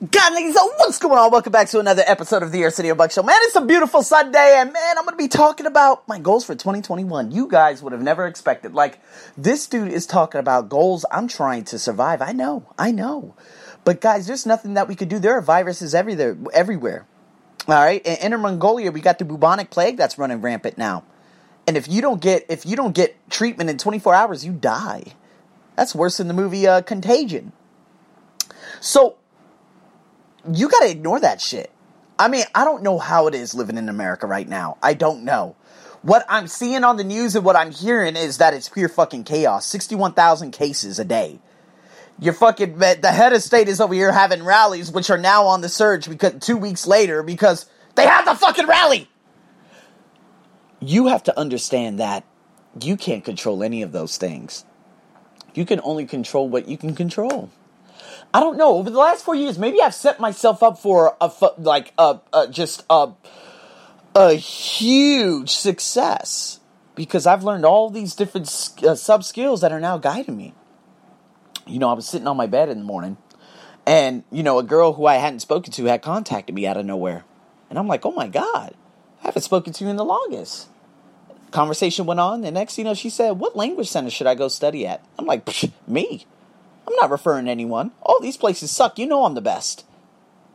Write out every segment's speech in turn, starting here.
God, niggas, so what's going on? Welcome back to another episode of the Arsenio Buck Show. Man, it's a beautiful Sunday, and man, I'm gonna be talking about my goals for 2021. You guys would have never expected. Like, this dude is talking about goals. I'm trying to survive. I know, I know. But guys, there's nothing that we could do. There are viruses everywhere. everywhere. All right, in Inner Mongolia, we got the bubonic plague that's running rampant now. And if you don't get if you don't get treatment in 24 hours, you die. That's worse than the movie uh, Contagion. So you got to ignore that shit. I mean, I don't know how it is living in America right now. I don't know. What I'm seeing on the news and what I'm hearing is that it's pure fucking chaos. 61,000 cases a day. Your fucking the head of state is over here having rallies, which are now on the surge because two weeks later because they have the fucking rally. You have to understand that you can't control any of those things. You can only control what you can control. I don't know. Over the last four years, maybe I've set myself up for a like a, a just a a huge success because I've learned all these different uh, sub skills that are now guiding me. You know, I was sitting on my bed in the morning, and you know, a girl who I hadn't spoken to had contacted me out of nowhere, and I'm like, "Oh my god, I haven't spoken to you in the longest." Conversation went on, and next, you know, she said, "What language center should I go study at?" I'm like, "Me." I'm not referring to anyone. All these places suck. You know I'm the best.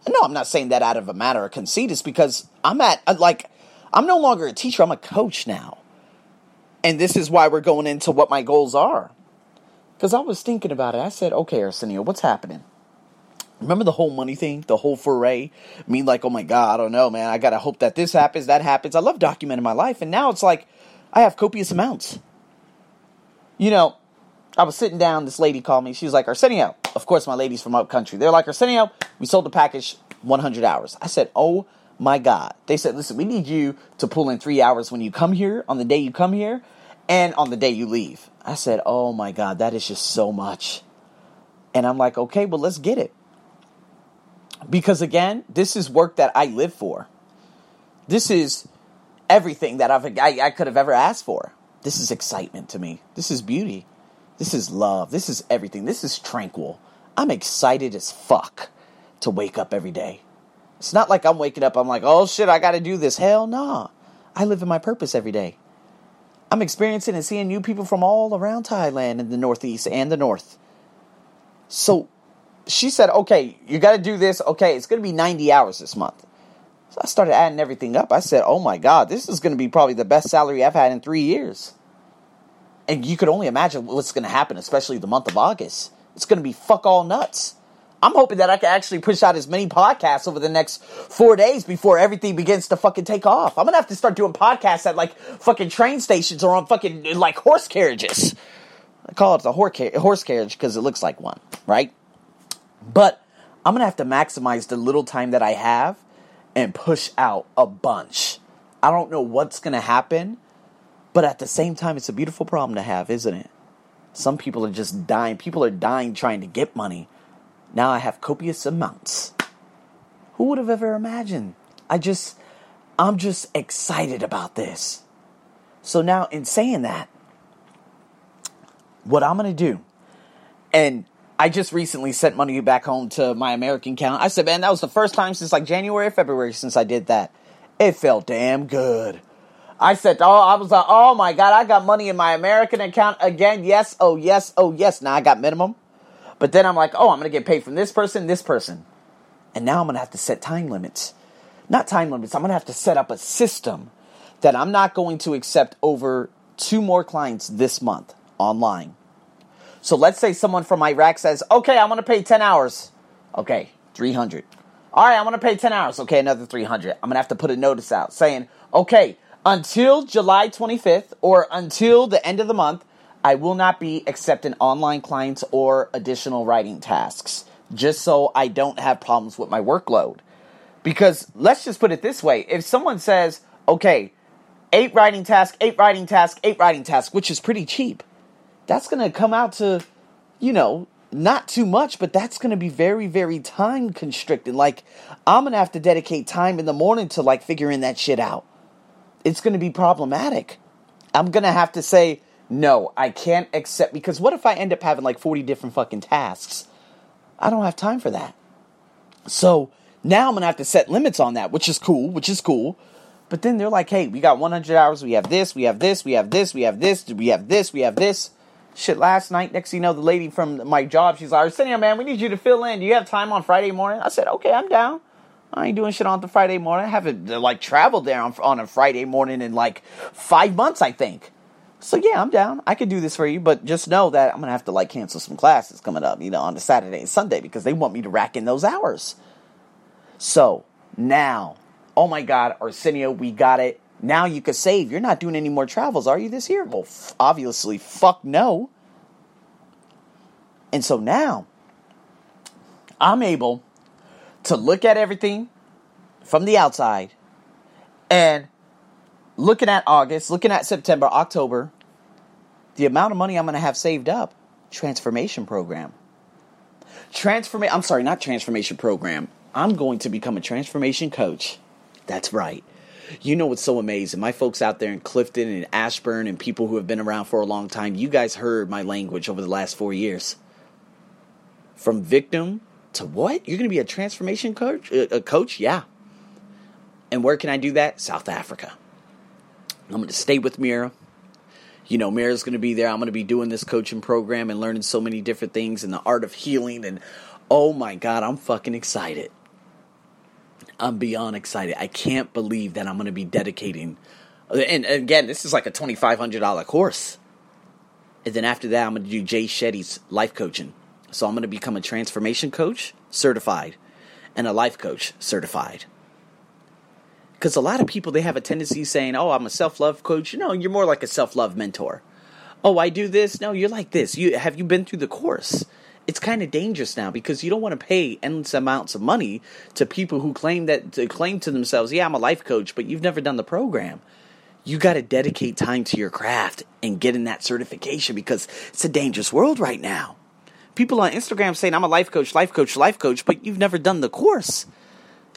No, I'm not saying that out of a matter of conceit. It's because I'm at, uh, like, I'm no longer a teacher. I'm a coach now. And this is why we're going into what my goals are. Because I was thinking about it. I said, okay, Arsenio, what's happening? Remember the whole money thing, the whole foray? Me like, oh my God, I don't know, man. I gotta hope that this happens, that happens. I love documenting my life, and now it's like I have copious amounts. You know, I was sitting down, this lady called me. She was like, Arsenio. Of course, my ladies from up country. They're like, Arsenio, we sold the package 100 hours. I said, oh my God. They said, listen, we need you to pull in three hours when you come here, on the day you come here, and on the day you leave. I said, oh my God, that is just so much. And I'm like, okay, well, let's get it. Because again, this is work that I live for. This is everything that I've, I, I could have ever asked for. This is excitement to me. This is beauty. This is love. This is everything. This is tranquil. I'm excited as fuck to wake up every day. It's not like I'm waking up, I'm like, oh shit, I gotta do this. Hell nah. I live in my purpose every day. I'm experiencing and seeing new people from all around Thailand in the Northeast and the North. So she said, okay, you gotta do this. Okay, it's gonna be 90 hours this month. So I started adding everything up. I said, oh my God, this is gonna be probably the best salary I've had in three years and you could only imagine what's going to happen, especially the month of August. It's going to be fuck all nuts. I'm hoping that I can actually push out as many podcasts over the next four days before everything begins to fucking take off. I'm gonna have to start doing podcasts at like fucking train stations or on fucking like horse carriages. I call it the horse carriage because it looks like one, right? But I'm gonna have to maximize the little time that I have and push out a bunch. I don't know what's gonna happen but at the same time, it's a beautiful problem to have, isn't it? Some people are just dying. People are dying trying to get money. Now I have copious amounts. Who would have ever imagined? I just, I'm just excited about this. So now, in saying that, what I'm going to do, and I just recently sent money back home to my American account. I said, man, that was the first time since like January or February since I did that. It felt damn good. I said, oh, I was like, oh my God, I got money in my American account again. Yes, oh, yes, oh, yes. Now I got minimum. But then I'm like, oh, I'm going to get paid from this person, this person. And now I'm going to have to set time limits. Not time limits, I'm going to have to set up a system that I'm not going to accept over two more clients this month online. So let's say someone from Iraq says, okay, I want to pay 10 hours. Okay, 300. All right, I want to pay 10 hours. Okay, another 300. I'm going to have to put a notice out saying, okay, until July 25th or until the end of the month, I will not be accepting online clients or additional writing tasks just so I don't have problems with my workload. Because let's just put it this way if someone says, okay, eight writing tasks, eight writing tasks, eight writing tasks, which is pretty cheap, that's going to come out to, you know, not too much, but that's going to be very, very time constricted. Like, I'm going to have to dedicate time in the morning to like figuring that shit out it's going to be problematic. I'm going to have to say, no, I can't accept, because what if I end up having like 40 different fucking tasks? I don't have time for that. So now I'm going to have to set limits on that, which is cool, which is cool. But then they're like, hey, we got 100 hours, we have this, we have this, we have this, we have this, we have this, we have this. Shit, last night, next thing you know, the lady from my job, she's like, Arsenio, man, we need you to fill in. Do you have time on Friday morning? I said, okay, I'm down. I ain't doing shit on the Friday morning. I haven't, uh, like, traveled there on, on a Friday morning in, like, five months, I think. So, yeah, I'm down. I could do this for you, but just know that I'm to have to, like, cancel some classes coming up, you know, on the Saturday and Sunday because they want me to rack in those hours. So, now, oh my God, Arsenio, we got it. Now you could save. You're not doing any more travels, are you, this year? Well, f- obviously, fuck no. And so now, I'm able to look at everything from the outside and looking at August, looking at September, October, the amount of money I'm going to have saved up, transformation program. Transformation, I'm sorry, not transformation program. I'm going to become a transformation coach. That's right. You know what's so amazing? My folks out there in Clifton and Ashburn and people who have been around for a long time, you guys heard my language over the last four years. From victim to what? You're going to be a transformation coach? Uh, a coach? Yeah. And where can I do that? South Africa. I'm going to stay with Mira. You know, Mira's going to be there. I'm going to be doing this coaching program and learning so many different things and the art of healing. And oh my God, I'm fucking excited. I'm beyond excited. I can't believe that I'm going to be dedicating. Uh, and again, this is like a $2,500 course. And then after that, I'm going to do Jay Shetty's life coaching. So I'm going to become a transformation coach certified and a life coach certified. Because a lot of people, they have a tendency saying, oh, I'm a self love coach. No, you're more like a self love mentor. Oh, I do this. No, you're like this. You Have you been through the course? it's kind of dangerous now because you don't want to pay endless amounts of money to people who claim that to claim to themselves, yeah, I'm a life coach, but you've never done the program. You got to dedicate time to your craft and getting that certification because it's a dangerous world right now. People on Instagram saying I'm a life coach, life coach, life coach, but you've never done the course.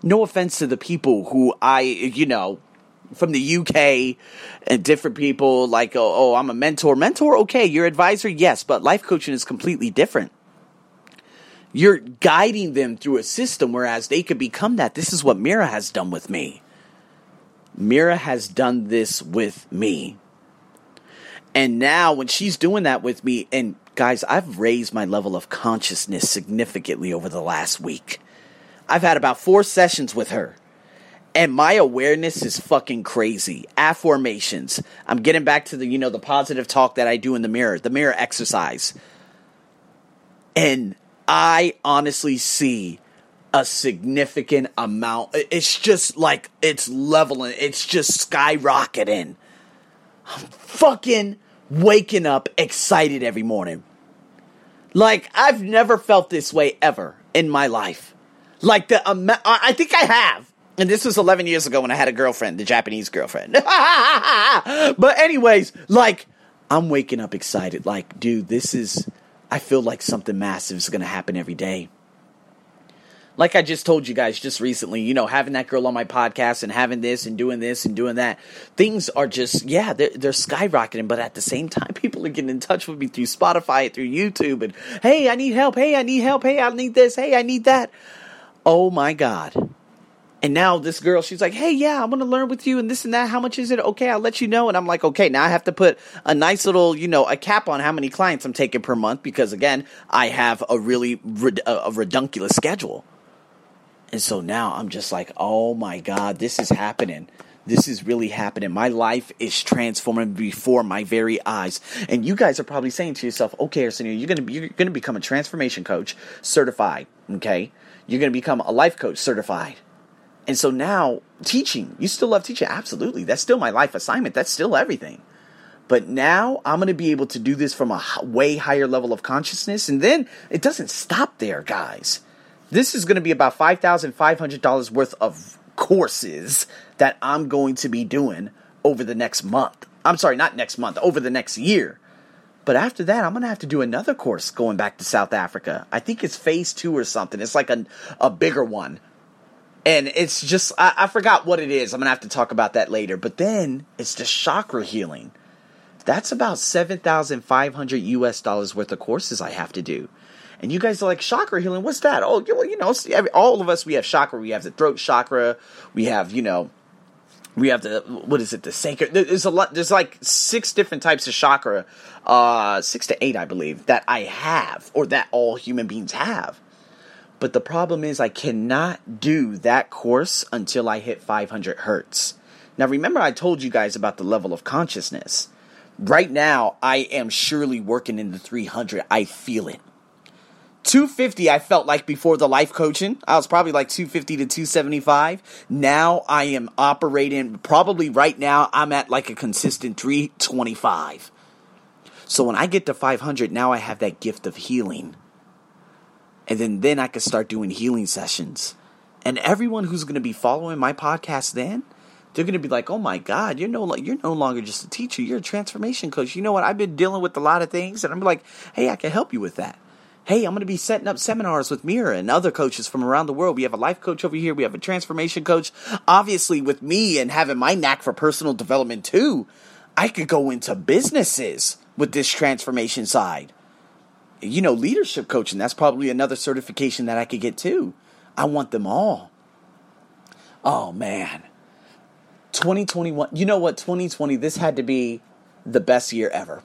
No offense to the people who I, you know, from the UK and different people like, oh, oh, I'm a mentor. Mentor, okay. Your advisor, yes, but life coaching is completely different you're guiding them through a system, whereas they could become that. This is what Mira has done with me. Mira has done this with me. And now, when she's doing that with me, and guys, I've raised my level of consciousness significantly over the last week. I've had about four sessions with her. And my awareness is fucking crazy. Affirmations. I'm getting back to the, you know, the positive talk that I do in the mirror, the mirror exercise. And I honestly see a significant amount. It's just like it's leveling, it's just skyrocketing. I'm fucking waking up excited every morning. Like, I've never felt this way ever in my life. Like, the amount, I think I have. And this was 11 years ago when I had a girlfriend, the Japanese girlfriend. but, anyways, like, I'm waking up excited. Like, dude, this is I feel like something massive is going to happen every day. Like I just told you guys just recently, you know, having that girl on my podcast and having this and doing this and doing that, things are just, yeah, they're, they're skyrocketing. But at the same time, people are getting in touch with me through Spotify, through YouTube, and hey, I need help. Hey, I need help. Hey, I need this. Hey, I need that. Oh my God. And now this girl, she's like, hey, yeah, I'm going to learn with you and this and that. How much is it? Okay, I'll let you know. And I'm like, okay, now I have to put a nice little, you know, a cap on how many clients I'm taking per month because, again, I have a really a redunculous schedule. And so now I'm just like, oh my God, this is happening. This is really happening. My life is transforming before my very eyes. And you guys are probably saying to yourself, okay, Arsenio, you're gonna be, you're gonna become a transformation coach certified. Okay, you're gonna become a life coach certified and so now teaching, you still love teaching? Absolutely. That's still my life assignment. That's still everything. But now I'm going to be able to do this from a way higher level of consciousness. And then it doesn't stop there, guys. This is going to be about $5,500 worth of courses that I'm going to be doing over the next month. I'm sorry, not next month, over the next year. But after that, I'm going to have to do another course going back to South Africa. I think it's phase two or something. It's like a, a bigger one and it's just I, I, forgot what it is. I'm gonna have to talk about that later. But then it's the chakra healing. That's about seven thousand five hundred US dollars worth of courses I have to do. And you guys are like, chakra healing, what's that? Oh, you know, all of us, we have chakra. We have the throat chakra. We have, you know, we have the what is it the sacred there's a lot there's like six different types of chakra uh six to eight i believe that i have or that all human beings have but the problem is i cannot do that course until i hit 500 hertz now remember i told you guys about the level of consciousness right now i am surely working in the 300 i feel it 250 I felt like before the life coaching. I was probably like 250 to 275. Now I am operating probably right now I'm at like a consistent 325. So when I get to 500 now I have that gift of healing. And then then I can start doing healing sessions. And everyone who's going to be following my podcast then they're going to be like, "Oh my God, you're no you're no longer just a teacher. You're a transformation coach. You know what? I've been dealing with a lot of things, and I'm like, hey, I can help you with that hey, I'm going to be setting up seminars with Mira and other coaches from around the world. We have a life coach over here. We have a transformation coach. Obviously, with me and having my knack for personal development too, I could go into businesses with this transformation side. You know, leadership coaching, that's probably another certification that I could get too. I want them all. Oh, man. 2021, you know what? 2020, this had to be the best year ever.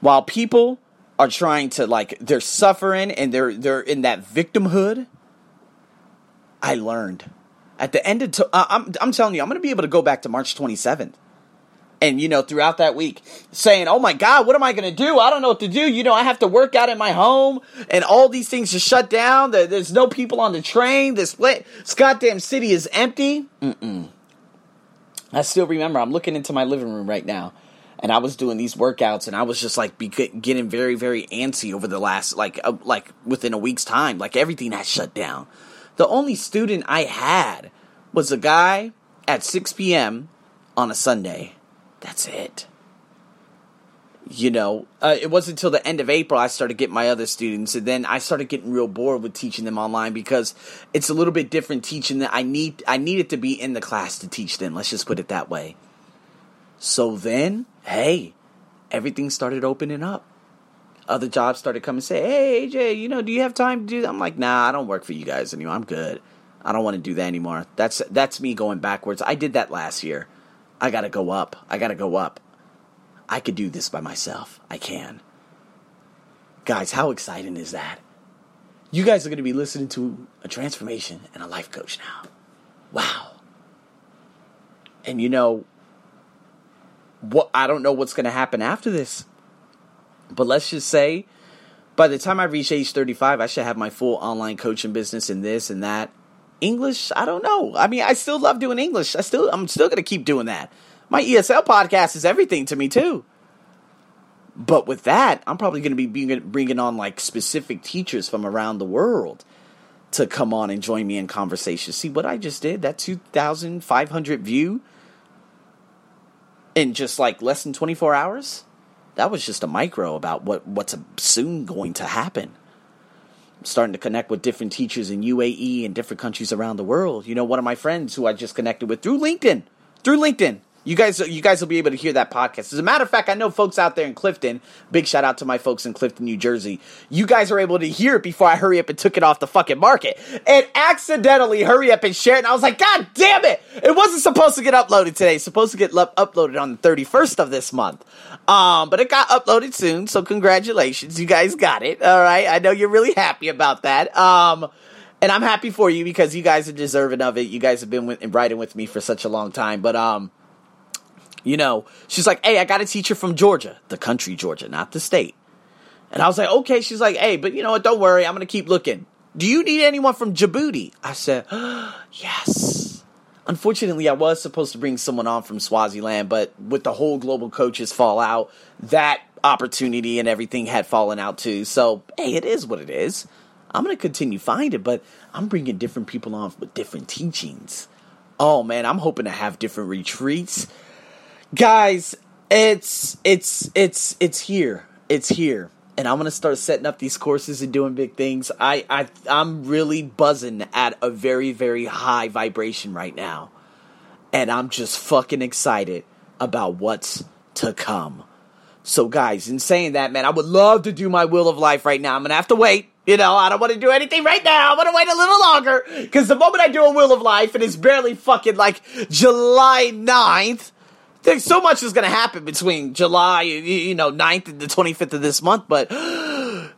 While people are trying to like they're suffering and they're they're in that victimhood. I learned at the end of I'm I'm telling you I'm going to be able to go back to March 27th. And you know, throughout that week, saying, "Oh my God, what am I going to do? I don't know what to do. You know, I have to work out in my home, and all these things just shut down. There's no people on the train. This, this goddamn city is empty." Mm-mm. I still remember. I'm looking into my living room right now, and I was doing these workouts, and I was just like be- getting very, very antsy over the last like uh, like within a week's time. Like everything had shut down. The only student I had was a guy at 6 p.m. on a Sunday. That's it. You know, uh, it wasn't until the end of April I started getting my other students, and then I started getting real bored with teaching them online because it's a little bit different teaching that I need. I needed to be in the class to teach them. Let's just put it that way. So then hey, everything started opening up. Other jobs started coming and say, hey, AJ, you know, do you have time to do that? I'm like, nah, I don't work for you guys anymore. I'm good. I don't want to do that anymore. That's that's me going backwards. I did that last year. I got to go up. I got to go up. I could do this by myself. I can. Guys, how exciting is that? You guys are going to be listening to a transformation and a life coach now. Wow. And you know, what I don't know what's going to happen after this. But let's just say by the time I reach age 35, I should have my full online coaching business and this and that. English, I don't know. I mean, I still love doing English. I still I'm still going to keep doing that. My ESL podcast is everything to me too. But with that, I'm probably going to be bringing on like specific teachers from around the world to come on and join me in conversation. See what I just did? That 2,500 view in just like less than 24 hours. That was just a micro about what what's soon going to happen. I'm starting to connect with different teachers in UAE and different countries around the world. You know, one of my friends who I just connected with through LinkedIn, through LinkedIn, you guys, you guys will be able to hear that podcast. As a matter of fact, I know folks out there in Clifton. Big shout out to my folks in Clifton, New Jersey. You guys are able to hear it before I hurry up and took it off the fucking market, and accidentally hurry up and share it. And I was like, God damn it! It wasn't supposed to get uploaded today. It's supposed to get lo- uploaded on the thirty first of this month. Um, but it got uploaded soon, so congratulations, you guys got it. All right, I know you're really happy about that. Um. And I'm happy for you because you guys are deserving of it. You guys have been with, riding with me for such a long time. But um, you know, she's like, hey, I got a teacher from Georgia, the country Georgia, not the state. And I was like, okay. She's like, hey, but you know what? Don't worry. I'm going to keep looking. Do you need anyone from Djibouti? I said, oh, yes. Unfortunately, I was supposed to bring someone on from Swaziland, but with the whole global coaches fallout, that opportunity and everything had fallen out too. So, hey, it is what it is. I'm going to continue finding, but I'm bringing different people on with different teachings. Oh man, I'm hoping to have different retreats guys, it's it's it's it's here. It's here. And I'm gonna start setting up these courses and doing big things. I, I I'm really buzzing at a very, very high vibration right now. And I'm just fucking excited about what's to come. So, guys, in saying that, man, I would love to do my Wheel of Life right now. I'm to have to wait. You know, I don't want to do anything right now. I want to wait a little longer. Because the moment I do a Wheel of Life and it's barely fucking like July 9th, so much is going to happen between July, you know, 9th and the 25th of this month. But, oh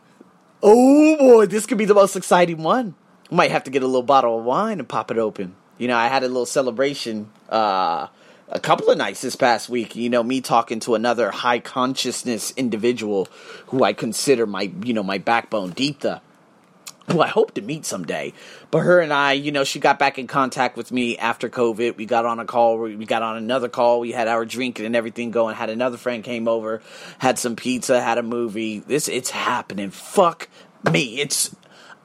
boy, this could be the most exciting one. Might have to get a little bottle of wine and pop it open. You know, I had a little celebration uh, a couple of nights this past week. You know, me talking to another high consciousness individual who I consider my, you know, my backbone, Deepta who I hope to meet someday. But her and I, you know, she got back in contact with me after COVID. We got on a call, we got on another call, we had our drink and everything going. Had another friend came over, had some pizza, had a movie. This it's happening. Fuck me. It's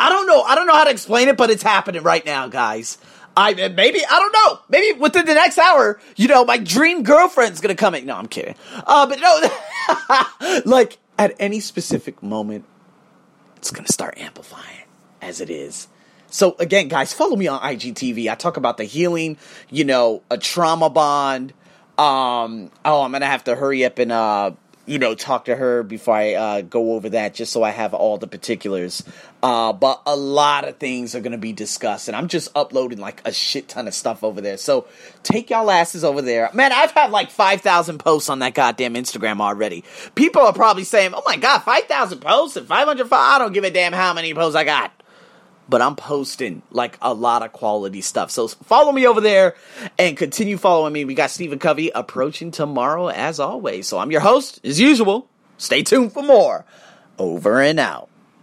I don't know. I don't know how to explain it, but it's happening right now, guys. I maybe I don't know. Maybe within the next hour, you know, my dream girlfriend's gonna come in. No, I'm kidding. Uh, but no, like at any specific moment, it's gonna start amplifying as it is. So again, guys, follow me on IGTV. I talk about the healing, you know, a trauma bond. Um, oh, I'm gonna have to hurry up and uh you know, talk to her before I uh, go over that, just so I have all the particulars. Uh, but a lot of things are going to be discussed, and I'm just uploading like a shit ton of stuff over there. So take y'all asses over there. Man, I've had like 5,000 posts on that goddamn Instagram already. People are probably saying, oh my god, 5,000 posts and 500 I don't give a damn how many posts I got but I'm posting like a lot of quality stuff. So follow me over there and continue following me. We got Stephen Covey approaching tomorrow as always. So I'm your host as usual. Stay tuned for more. Over and out.